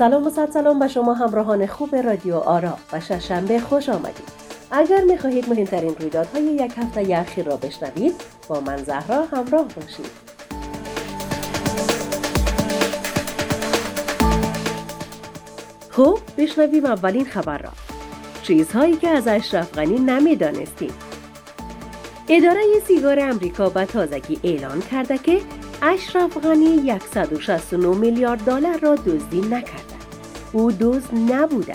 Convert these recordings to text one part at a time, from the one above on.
سلام و صد سلام به شما همراهان خوب رادیو آرا و شنبه خوش آمدید. اگر می‌خواهید مهمترین رویدادهای یک هفته اخیر را بشنوید با من زهرا همراه باشید. خب بشنویم اولین خبر را. چیزهایی که از اشرف غنی نمی‌دانستیم. اداره سیگار امریکا به تازگی اعلان کرده که اشرف غنی 169 میلیارد دلار را دزدی نکرده. او دزد نبوده.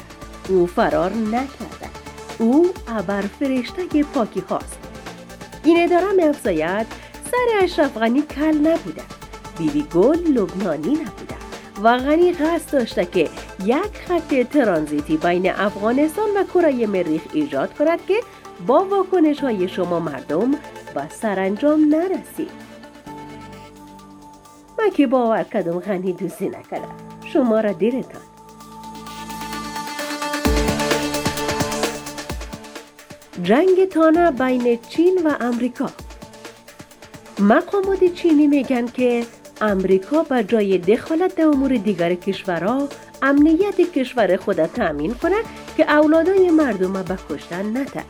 او فرار نکرده. او ابر فرشته پاکی هاست این اداره می افزاید سر اشرف غنی کل نبوده. بیبی گل لبنانی نبوده. و غنی قصد داشته که یک خط ترانزیتی بین افغانستان و کره مریخ ایجاد کند که با واکنش های شما مردم و سرانجام نرسید. من که باور کدوم غنی دوستی نکردم شما را دیرتان جنگ تانه بین چین و امریکا. مقامات چینی میگن که امریکا به جای دخالت در امور دیگر کشورها امنیت کشور خود تأمین کنه که اولادای مردم به کشتن نده.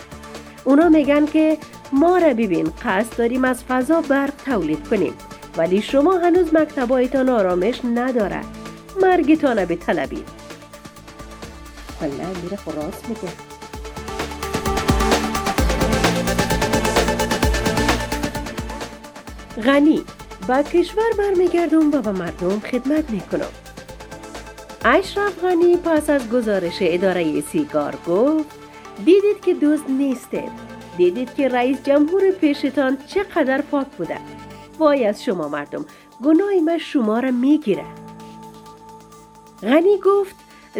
اونا میگن که ما را ببین قصد داریم از فضا برق تولید کنیم. ولی شما هنوز مکتبایتان آرامش نداره مرگتان به طلبید میره خراس میگه. غنی با کشور برمیگردم و به مردم خدمت می‌کنم. اشرف غنی پس از گزارش اداره سیگار گفت دیدید که دوست نیستید. دیدید که رئیس جمهور پیشتان چقدر پاک بوده. وای از شما مردم گناه من شما را می‌گیره. غنی گفت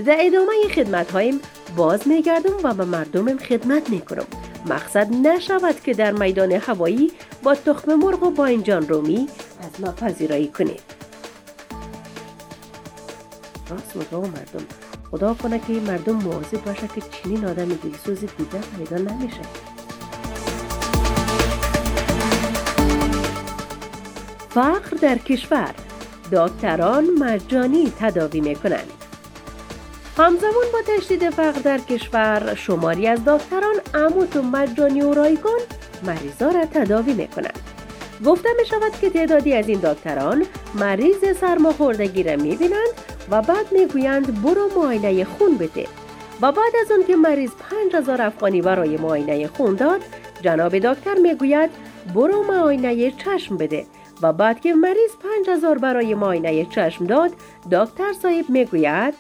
در ادامه خدمت هایم باز میگردم و به مردمم خدمت می‌کنم. مقصد نشود که در میدان هوایی با تخم مرغ و با اینجان رومی از ما پذیرایی کنید. راست مردم. خدا کنه که مردم مواظب باشه که چنین آدم دلسوز دیگر پیدا نمیشه. فقر در کشور. دکتران مجانی تداوی می‌کنند. همزمان با تشدید فقر در کشور شماری از دکتران عموت و مجانی و رایگان مریضا را تداوی می کنند. گفته می شود که تعدادی از این دکتران مریض سرماخوردگی را می بینند و بعد می گویند برو معاینه خون بده. و بعد از اون که مریض 5000 افغانی برای معاینه خون داد جناب دکتر می گوید برو معاینه چشم بده. و بعد که مریض 5000 برای معاینه چشم داد دکتر صاحب می گوید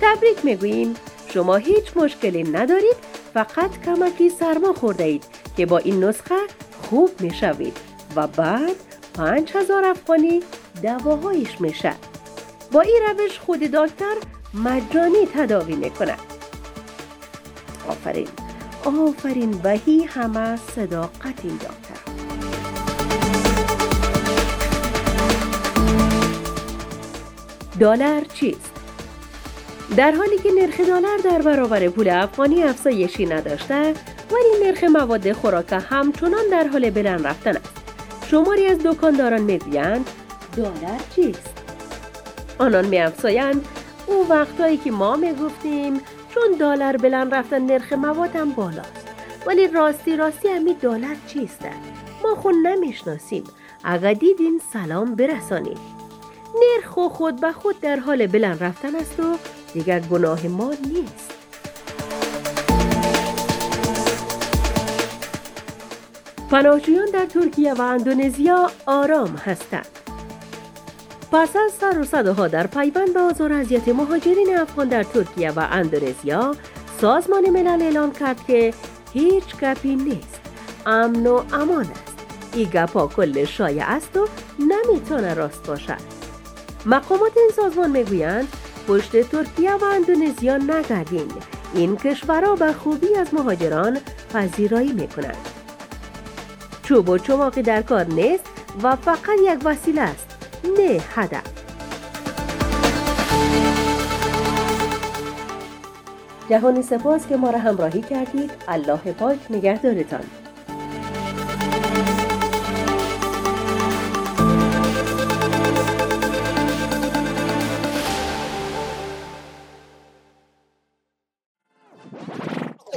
تبریک می‌گوییم. شما هیچ مشکلی ندارید فقط کمکی سرما خورده اید که با این نسخه خوب می‌شوید. و بعد پنج هزار افغانی دواهایش میشه. با این روش خود دکتر مجانی تداوی می‌کنه آفرین. آفرین. بهی همه صداقت این دکتر. دلار چیست؟ در حالی که نرخ دلار در برابر پول افغانی افزایشی نداشته ولی نرخ مواد خوراک همچنان در حال بلند رفتن است. شماری از دکانداران می‌گویند دلار چیست؟ آنان میافزایند. او وقتهایی که ما می‌گفتیم چون دلار بلند رفتن نرخ مواد هم بالاست. ولی راستی راستی همی دلار چیست؟ ما خود نمی‌شناسیم. اگر دیدین سلام برسانید نرخ خود به خود در حال بلند رفتن است و دیگر گناه ما نیست. پناهجویان در ترکیه و اندونزیا آرام هستند. پس از سر و صداها در پیوند به آزار اذیت مهاجرین افغان در ترکیه و اندونزیا سازمان ملل اعلام کرد که هیچ گپی نیست امن و امان است. این گپا کل شایع است و نمی‌تونه راست باشد. مقامات این سازمان می‌گویند پشت ترکیه و اندونزیا نگردین. این کشورها به خوبی از مهاجران پذیرایی می‌کنند. چوب و چماقی در کار نیست و فقط یک وسیله است. نه 하다. جهان سپاس که ما را همراهی کردید. الله پاک نگهدارتان.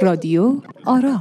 رادیو آرا.